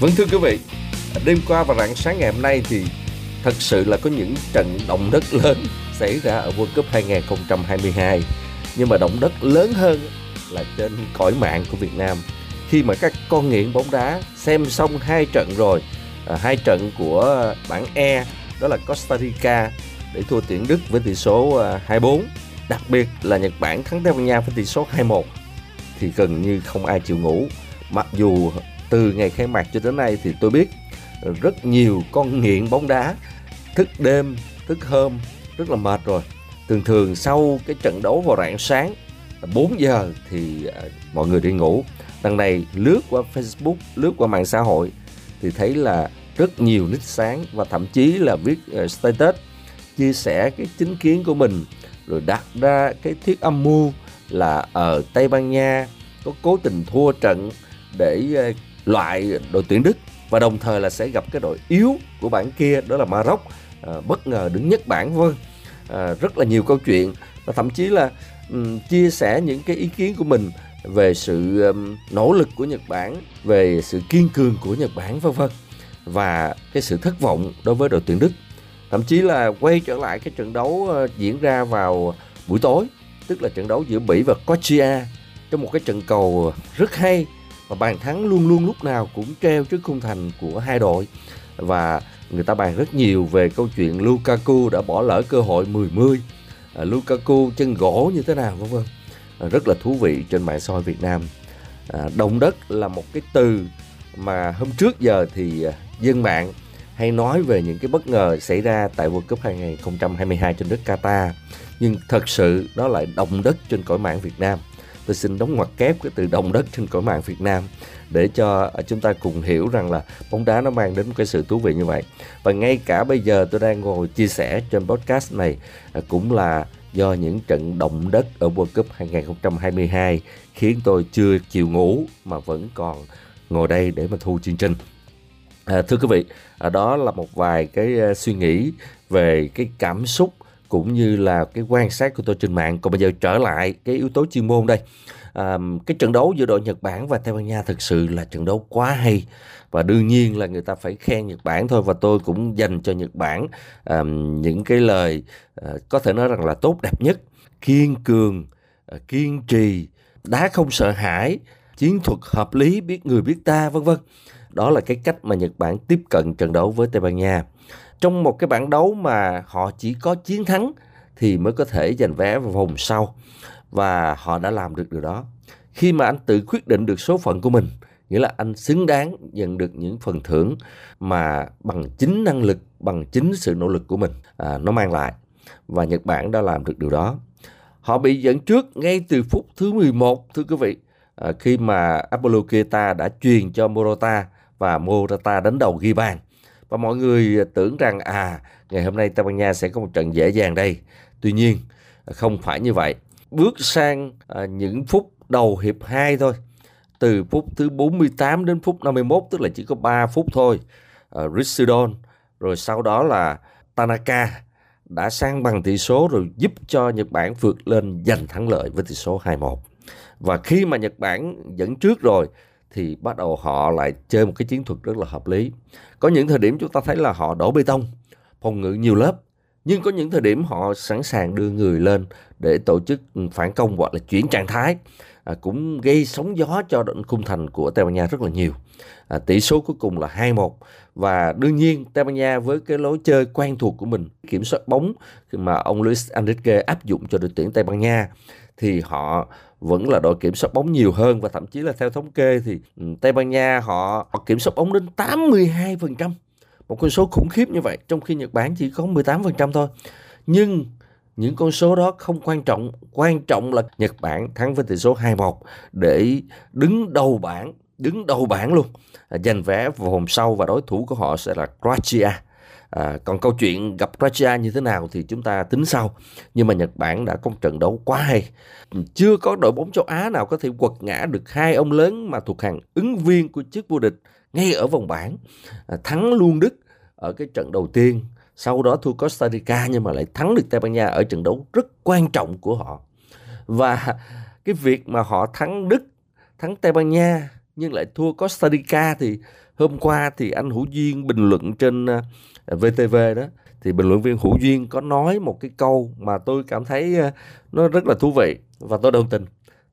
Vâng thưa quý vị, đêm qua và rạng sáng ngày hôm nay thì thật sự là có những trận động đất lớn xảy ra ở World Cup 2022. Nhưng mà động đất lớn hơn là trên cõi mạng của Việt Nam. Khi mà các con nghiện bóng đá xem xong hai trận rồi, à, hai trận của bảng E đó là Costa Rica để thua tuyển Đức với tỷ số à, 2-4, đặc biệt là Nhật Bản thắng Tây Ban Nha với tỷ số 2-1 thì gần như không ai chịu ngủ. Mặc dù từ ngày khai mạc cho đến nay thì tôi biết rất nhiều con nghiện bóng đá, thức đêm, thức hôm rất là mệt rồi. Thường thường sau cái trận đấu vào rạng sáng 4 giờ thì à, mọi người đi ngủ. Đằng này lướt qua Facebook, lướt qua mạng xã hội thì thấy là rất nhiều nít sáng và thậm chí là viết à, status, chia sẻ cái chính kiến của mình, rồi đặt ra cái thuyết âm mưu là ở Tây Ban Nha có cố tình thua trận để à, loại đội tuyển Đức và đồng thời là sẽ gặp cái đội yếu của bảng kia đó là Maroc. À, bất ngờ đứng nhất bảng vâng à, rất là nhiều câu chuyện. Và thậm chí là um, chia sẻ những cái ý kiến của mình về sự um, nỗ lực của Nhật Bản về sự kiên cường của Nhật Bản vân vân và cái sự thất vọng đối với đội tuyển Đức. Thậm chí là quay trở lại cái trận đấu uh, diễn ra vào buổi tối tức là trận đấu giữa Bỉ và Croatia trong một cái trận cầu rất hay và bàn thắng luôn luôn lúc nào cũng treo trước khung thành của hai đội. Và người ta bàn rất nhiều về câu chuyện Lukaku đã bỏ lỡ cơ hội 10-10 à, Lukaku chân gỗ như thế nào vân vân. À, rất là thú vị trên mạng soi Việt Nam. À, động đất là một cái từ mà hôm trước giờ thì à, dân mạng hay nói về những cái bất ngờ xảy ra tại World Cup 2022 trên đất Qatar. Nhưng thật sự đó lại động đất trên cõi mạng Việt Nam tôi xin đóng ngoặc kép cái từ động đất trên cõi mạng Việt Nam để cho à, chúng ta cùng hiểu rằng là bóng đá nó mang đến một cái sự thú vị như vậy và ngay cả bây giờ tôi đang ngồi chia sẻ trên podcast này à, cũng là do những trận động đất ở World Cup 2022 khiến tôi chưa chịu ngủ mà vẫn còn ngồi đây để mà thu chương trình. À, thưa quý vị, à, đó là một vài cái à, suy nghĩ về cái cảm xúc cũng như là cái quan sát của tôi trên mạng. Còn bây giờ trở lại cái yếu tố chuyên môn đây. À, cái trận đấu giữa đội Nhật Bản và Tây Ban Nha thực sự là trận đấu quá hay. Và đương nhiên là người ta phải khen Nhật Bản thôi. Và tôi cũng dành cho Nhật Bản à, những cái lời à, có thể nói rằng là tốt đẹp nhất. Kiên cường à, kiên trì đá không sợ hãi chiến thuật hợp lý biết người biết ta vân vân. Đó là cái cách mà Nhật Bản tiếp cận trận đấu với Tây Ban Nha trong một cái bảng đấu mà họ chỉ có chiến thắng thì mới có thể giành vé vào vòng sau. Và họ đã làm được điều đó. Khi mà anh tự quyết định được số phận của mình nghĩa là anh xứng đáng nhận được những phần thưởng mà bằng chính năng lực bằng chính sự nỗ lực của mình à, nó mang lại. Và Nhật Bản đã làm được điều đó. Họ bị dẫn trước ngay từ phút thứ 11 thưa quý vị à, khi mà Apollo Keita đã truyền cho Morata và Morata đánh đầu ghi bàn và mọi người tưởng rằng à ngày hôm nay Tây Ban Nha sẽ có một trận dễ dàng đây. Tuy nhiên à, không phải như vậy. Bước sang à, những phút đầu hiệp 2 thôi. Từ phút thứ 48 đến phút 51 tức là chỉ có 3 phút thôi. À, Richardson rồi sau đó là Tanaka đã sang bằng tỷ số rồi giúp cho Nhật Bản vượt lên giành thắng lợi với tỷ số 2-1. Và khi mà Nhật Bản dẫn trước rồi thì bắt đầu họ lại chơi một cái chiến thuật rất là hợp lý. Có những thời điểm chúng ta thấy là họ đổ bê tông, phòng ngự nhiều lớp, nhưng có những thời điểm họ sẵn sàng đưa người lên để tổ chức phản công hoặc là chuyển trạng thái. À, cũng gây sóng gió cho đội khung thành của Tây Ban Nha rất là nhiều. À, tỷ số cuối cùng là 2-1 và đương nhiên Tây Ban Nha với cái lối chơi quen thuộc của mình kiểm soát bóng mà ông Luis Enrique áp dụng cho đội tuyển Tây Ban Nha thì họ vẫn là đội kiểm soát bóng nhiều hơn và thậm chí là theo thống kê thì ừ, Tây Ban Nha họ, họ kiểm soát bóng đến 82%. Một con số khủng khiếp như vậy trong khi Nhật Bản chỉ có 18% thôi. Nhưng những con số đó không quan trọng, quan trọng là Nhật Bản thắng với tỷ số 2-1 để đứng đầu bảng, đứng đầu bảng luôn, à, giành vé vào vòng sau và đối thủ của họ sẽ là Croatia. À, còn câu chuyện gặp Croatia như thế nào thì chúng ta tính sau. Nhưng mà Nhật Bản đã có một trận đấu quá hay. Chưa có đội bóng châu Á nào có thể quật ngã được hai ông lớn mà thuộc hàng ứng viên của chức vô địch ngay ở vòng bảng. À, thắng luôn Đức ở cái trận đầu tiên. Sau đó thua Costa Rica nhưng mà lại thắng được Tây Ban Nha ở trận đấu rất quan trọng của họ. Và cái việc mà họ thắng Đức, thắng Tây Ban Nha nhưng lại thua Costa Rica thì hôm qua thì anh Hữu Duyên bình luận trên à, VTV đó. Thì bình luận viên Hữu Duyên có nói một cái câu mà tôi cảm thấy à, nó rất là thú vị và tôi đồng tình.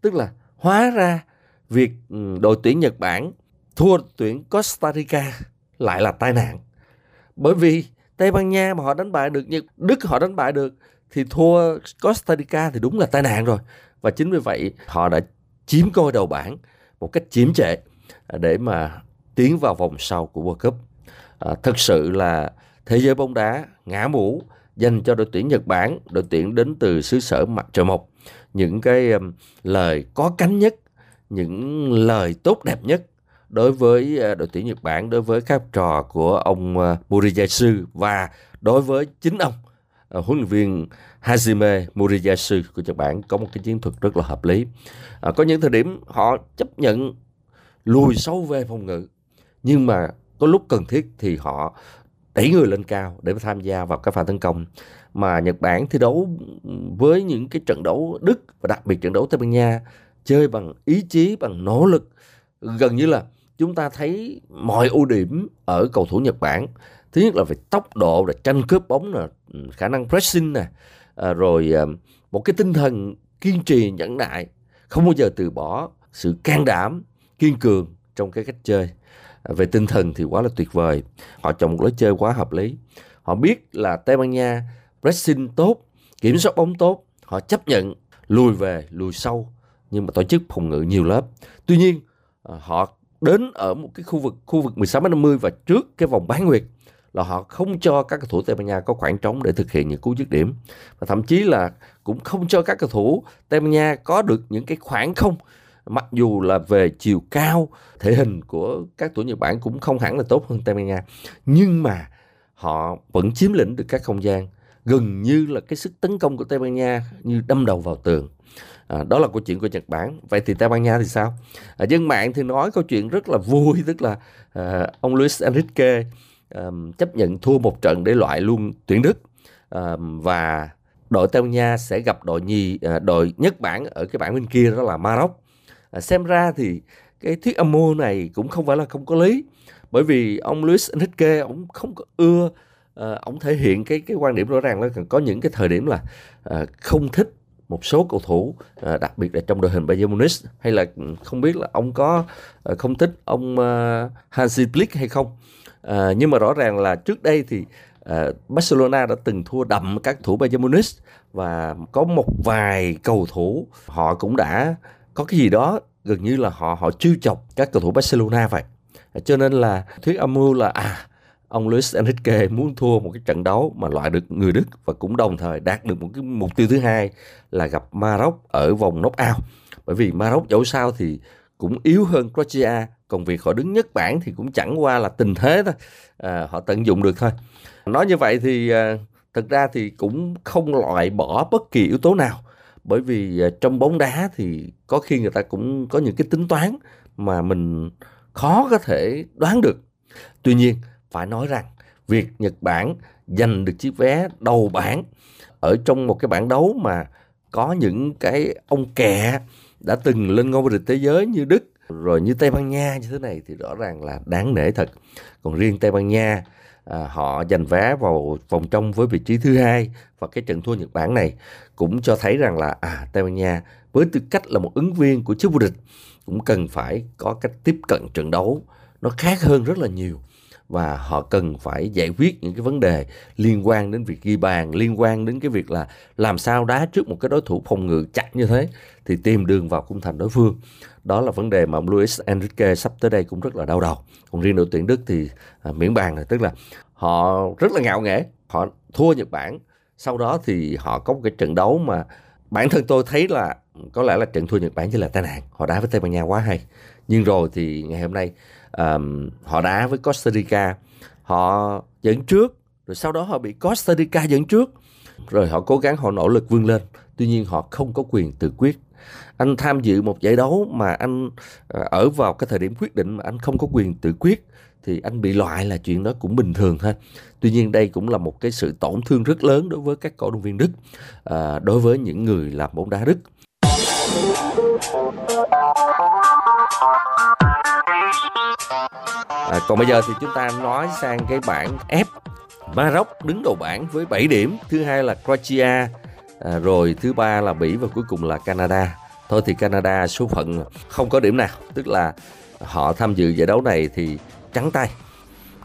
Tức là hóa ra việc ừ, đội tuyển Nhật Bản thua tuyển Costa Rica lại là tai nạn. Bởi vì Tây Ban Nha mà họ đánh bại được Nhật Đức họ đánh bại được thì thua Costa Rica thì đúng là tai nạn rồi. Và chính vì vậy họ đã chiếm ngôi đầu bảng một cách chiếm trệ à, để mà tiến vào vòng sau của World Cup. À, thật sự là thế giới bóng đá ngã mũ dành cho đội tuyển Nhật Bản đội tuyển đến từ xứ sở mặt trời mọc. Những cái um, lời có cánh nhất những lời tốt đẹp nhất đối với à, đội tuyển Nhật Bản đối với các trò của ông uh, Moriyasu và đối với chính ông à, huấn luyện viên Hajime Moriyasu của Nhật Bản có một cái chiến thuật rất là hợp lý. À, có những thời điểm họ chấp nhận lùi sâu về phòng ngự nhưng mà có lúc cần thiết thì họ đẩy người lên cao để tham gia vào các pha tấn công mà Nhật Bản thi đấu với những cái trận đấu Đức và đặc biệt trận đấu Tây Ban Nha chơi bằng ý chí bằng nỗ lực gần như là chúng ta thấy mọi ưu điểm ở cầu thủ Nhật Bản. Thứ nhất là về tốc độ là tranh cướp bóng là ừ, khả năng pressing nè à, rồi à, một cái tinh thần kiên trì nhẫn nại không bao giờ từ bỏ sự can đảm kiên cường trong cái cách chơi. À, về tinh thần thì quá là tuyệt vời. Họ chọn một lối chơi quá hợp lý. Họ biết là Tây Ban Nha pressing tốt kiểm soát bóng tốt họ chấp nhận lùi về lùi sâu nhưng mà tổ chức phòng ngự nhiều lớp. Tuy nhiên họ đến ở một cái khu vực khu vực 16 50 và trước cái vòng bán nguyệt là họ không cho các cầu thủ Tây Ban Nha có khoảng trống để thực hiện những cú dứt điểm. Và thậm chí là cũng không cho các cầu thủ Tây Ban Nha có được những cái khoảng không, mặc dù là về chiều cao, thể hình của các thủ Nhật Bản cũng không hẳn là tốt hơn Tây Ban Nha. Nhưng mà họ vẫn chiếm lĩnh được các không gian, gần như là cái sức tấn công của Tây Ban Nha như đâm đầu vào tường. À, đó là câu chuyện của Nhật Bản. Vậy thì Tây Ban Nha thì sao? À, dân mạng thì nói câu chuyện rất là vui, tức là à, ông Luis Enrique à, chấp nhận thua một trận để loại luôn tuyển Đức à, và đội Tây Ban Nha sẽ gặp đội nhì à, đội Nhật Bản ở cái bảng bên kia đó là Maroc. À, xem ra thì cái thuyết âm mưu này cũng không phải là không có lý bởi vì ông Luis Enrique ông không có ưa uh, ông thể hiện cái cái quan điểm rõ ràng là có những cái thời điểm là uh, không thích một số cầu thủ à, đặc biệt là trong đội hình Bayern Munich, hay là ừ, không biết là ông có à, không thích ông à, Hansi Flick hay không? Nhưng mà rõ ràng là trước đây thì Barcelona đã từng thua đậm các thủ Bayern Munich và có một vài cầu thủ họ cũng đã có cái gì đó gần như là họ họ chiêu chọc các cầu thủ Barcelona vậy. Cho nên là thuyết âm mưu là à ông Luis Enrique muốn thua một cái trận đấu mà loại được người Đức và cũng đồng thời đạt được một cái mục tiêu thứ hai là gặp Maroc ở vòng knock-out. Bởi vì Maroc dẫu sao thì cũng yếu hơn Croatia, còn việc họ đứng nhất bảng thì cũng chẳng qua là tình thế thôi, à, họ tận dụng được thôi. Nói như vậy thì à, thực ra thì cũng không loại bỏ bất kỳ yếu tố nào bởi vì à, trong bóng đá thì có khi người ta cũng có những cái tính toán mà mình khó có thể đoán được. Tuy nhiên phải nói rằng việc Nhật Bản giành được chiếc vé đầu bảng ở trong một cái bảng đấu mà có những cái ông kẹ đã từng lên ngôi vô địch thế giới như Đức rồi như Tây Ban Nha như thế này thì rõ ràng là đáng nể thật. Còn riêng Tây Ban Nha à, họ giành vé vào vòng trong với vị trí thứ hai và cái trận thua Nhật Bản này cũng cho thấy rằng là à Tây Ban Nha với tư cách là một ứng viên của chức vô địch cũng cần phải có cách tiếp cận trận đấu nó khác hơn rất là nhiều và họ cần phải giải quyết những cái vấn đề liên quan đến việc ghi bàn liên quan đến cái việc là làm sao đá trước một cái đối thủ phòng ngự chặt như thế thì tìm đường vào khung thành đối phương. Đó là vấn đề mà Luis Enrique sắp tới đây cũng rất là đau đầu. Còn riêng đội tuyển Đức thì à, miễn bàn này tức là họ rất là ngạo nghễ. Họ thua Nhật Bản sau đó thì họ có một cái trận đấu mà bản thân tôi thấy là có lẽ là trận thua Nhật Bản chỉ là tai nạn. Họ đá với Tây Ban Nha quá hay. Nhưng rồi thì ngày hôm nay um, họ đá với Costa Rica. Họ dẫn trước rồi sau đó họ bị Costa Rica dẫn trước. Rồi họ cố gắng họ nỗ lực vươn lên. Tuy nhiên họ không có quyền tự quyết. Anh tham dự một giải đấu mà anh ờ, ở vào cái thời điểm quyết định mà anh không có quyền tự quyết thì anh bị loại là chuyện đó cũng bình thường thôi. Tuy nhiên đây cũng là một cái sự tổn thương rất lớn đối với các cổ động viên đức à, đối với những người làm bóng đá đức. À, còn bây giờ thì chúng ta nói sang cái bảng F. Maroc đứng đầu bảng với 7 điểm, thứ hai là Croatia, à, rồi thứ ba là Bỉ và cuối cùng là Canada. Thôi thì Canada số phận không có điểm nào, tức là họ tham dự giải đấu này thì trắng tay.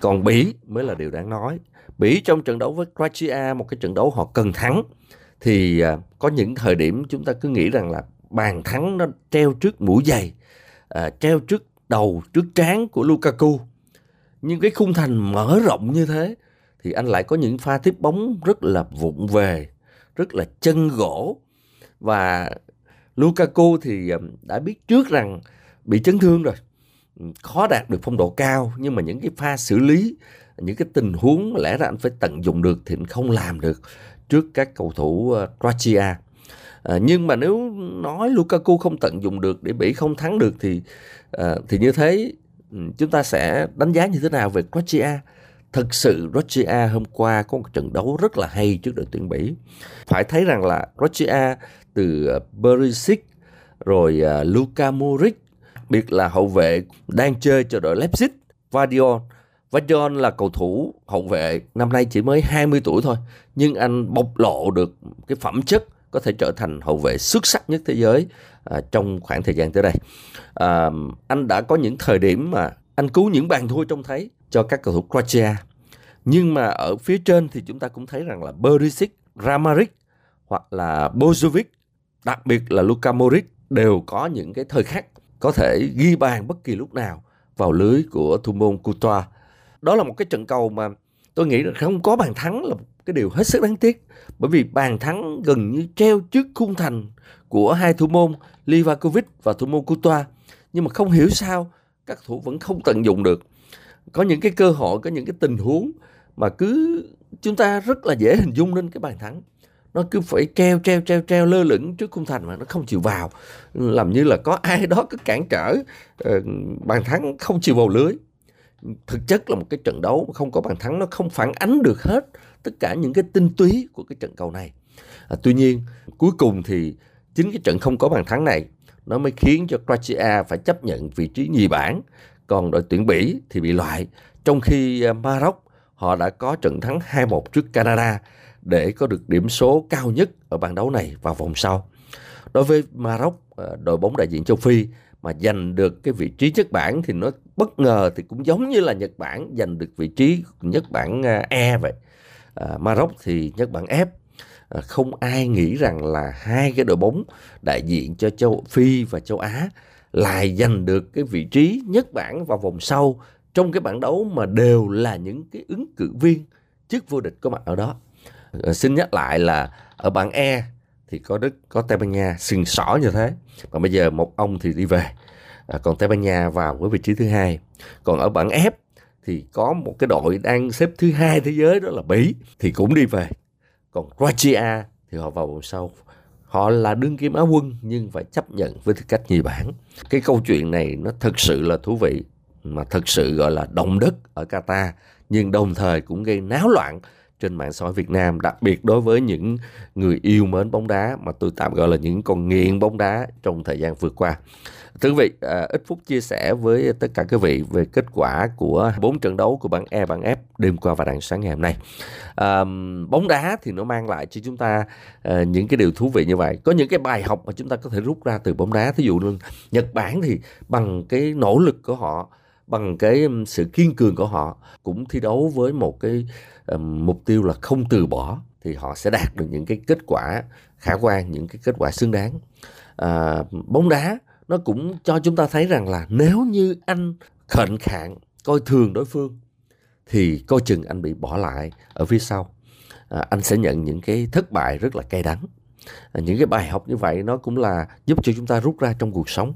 Còn Bỉ mới là điều đáng nói. Bỉ trong trận đấu với Croatia một cái trận đấu họ cần thắng thì à, có những thời điểm chúng ta cứ nghĩ rằng là bàn thắng nó treo trước mũi giày, à, treo trước đầu, trước trán của Lukaku. Nhưng cái khung thành mở rộng như thế thì anh lại có những pha tiếp bóng rất là vụng về, rất là chân gỗ. Và Lukaku thì um, đã biết trước rằng bị chấn thương rồi khó đạt được phong độ cao. Nhưng mà những cái pha xử lý những cái tình huống lẽ ra anh phải tận dụng được thì anh không làm được trước các cầu thủ uh, Croatia à, nhưng mà nếu nói Lukaku không tận dụng được để Bỉ không thắng được thì à, thì như thế ừ, chúng ta sẽ đánh giá như thế nào về Croatia thực sự Croatia hôm qua có một trận đấu rất là hay trước đội tuyển Bỉ phải thấy rằng là Croatia từ à, Berisic rồi uh, Luka Modric biệt là hậu vệ đang chơi cho đội Leipzig, Vardion. Vardion là cầu thủ hậu vệ năm nay chỉ mới 20 tuổi thôi, nhưng anh bộc lộ được cái phẩm chất có thể trở thành hậu vệ xuất sắc nhất thế giới à, trong khoảng thời gian tới đây. À, anh đã có những thời điểm mà anh cứu những bàn thua trông thấy cho các cầu thủ Croatia. Nhưng mà ở phía trên thì chúng ta cũng thấy rằng là Berisic, Ramaric hoặc là Bozovic, đặc biệt là Luka Modric đều có những cái thời khắc có thể ghi bàn bất kỳ lúc nào vào lưới của thủ môn Courtois. Đó là một cái trận cầu mà tôi nghĩ là không có bàn thắng là cái điều hết sức đáng tiếc. Bởi vì bàn thắng gần như treo trước khung thành của hai thủ môn Livakovic và thủ môn Courtois. Nhưng mà không hiểu sao, các thủ vẫn không tận dụng được. Có những cái cơ hội, có những cái tình huống mà cứ chúng ta rất là dễ hình dung lên cái bàn thắng. Nó cứ phải treo treo treo treo lơ lửng trước khung thành mà nó không chịu vào. Làm như là có ai đó cứ cản trở ờ, bàn thắng không chịu vào lưới. Thực chất là một cái trận đấu không có bàn thắng, nó không phản ánh được hết tất cả những cái tinh túy của cái trận cầu này à, tuy nhiên cuối cùng thì chính cái trận không có bàn thắng này nó mới khiến cho Croatia phải chấp nhận vị trí nhì bảng còn đội tuyển Bỉ thì bị loại trong khi à, Maroc họ đã có trận thắng 2-1 trước Canada để có được điểm số cao nhất ở bảng đấu này vào vòng sau. Đối với Maroc, à, đội bóng đại diện châu Phi mà giành được cái vị trí nhất bảng thì nó bất ngờ thì cũng giống như là Nhật Bản giành được vị trí nhất bảng à, E vậy. À, Maroc thì nhất bảng ép À, không ai nghĩ rằng là hai cái đội bóng đại diện cho châu Phi và châu Á lại giành được cái vị trí nhất bảng vào vòng sau trong cái bảng đấu mà đều là những cái ứng cử viên chức vô địch có mặt ở đó. À, xin nhắc lại là ở bảng E thì có Đức, có Tây Ban Nha sừng sỏ như thế. Và bây giờ một ông thì đi về, à, còn Tây Ban Nha vào với vị trí thứ hai. Còn ở bảng F thì có một cái đội đang xếp thứ hai thế giới, đó là Bỉ, thì cũng đi về. Còn Croatia thì họ vào vòng sau. Họ là đương kim Á quân nhưng phải chấp nhận với tư cách nhì bảng. Cái câu chuyện này nó thực sự là thú vị, mà thực sự gọi là động đất ở Qatar, nhưng đồng thời cũng gây náo loạn trên mạng xã hội Việt Nam, đặc biệt đối với những người yêu mến bóng đá mà tôi tạm gọi là những con nghiện bóng đá trong thời gian vừa qua. Thưa quý vị, à, ít phút chia sẻ với tất cả quý vị về kết quả của bốn trận đấu của bảng E, bảng F đêm qua và rạng sáng ngày hôm nay. À, bóng đá thì nó mang lại cho chúng ta à, những cái điều thú vị như vậy. Có những cái bài học mà chúng ta có thể rút ra từ bóng đá. Thí dụ như Nhật Bản thì bằng cái nỗ lực của họ bằng cái sự kiên cường của họ cũng thi đấu với một cái uh, mục tiêu là không từ bỏ thì họ sẽ đạt được những cái kết quả khả quan những cái kết quả xứng đáng. À, bóng đá nó cũng cho chúng ta thấy rằng là nếu như anh khệnh khạng coi thường đối phương thì coi chừng anh bị bỏ lại ở phía sau. À, anh sẽ nhận những cái thất bại rất là cay đắng. À, những cái bài học như vậy nó cũng là giúp cho chúng ta rút ra trong cuộc sống.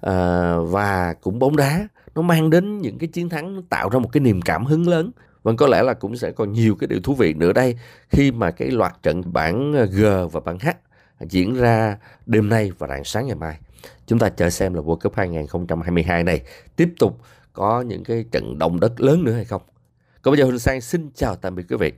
À, và cũng bóng đá nó mang đến những cái chiến thắng, nó tạo ra một cái niềm cảm hứng lớn và có lẽ là cũng sẽ còn nhiều cái điều thú vị nữa đây khi mà cái loạt trận bảng ờ, G và bảng H diễn ra đêm nay và rạng sáng ngày mai. Chúng ta chờ xem là World Cup 2022 này tiếp tục có những cái trận động đất lớn nữa hay không. Còn bây giờ Huỳnh Sang xin chào tạm biệt quý vị.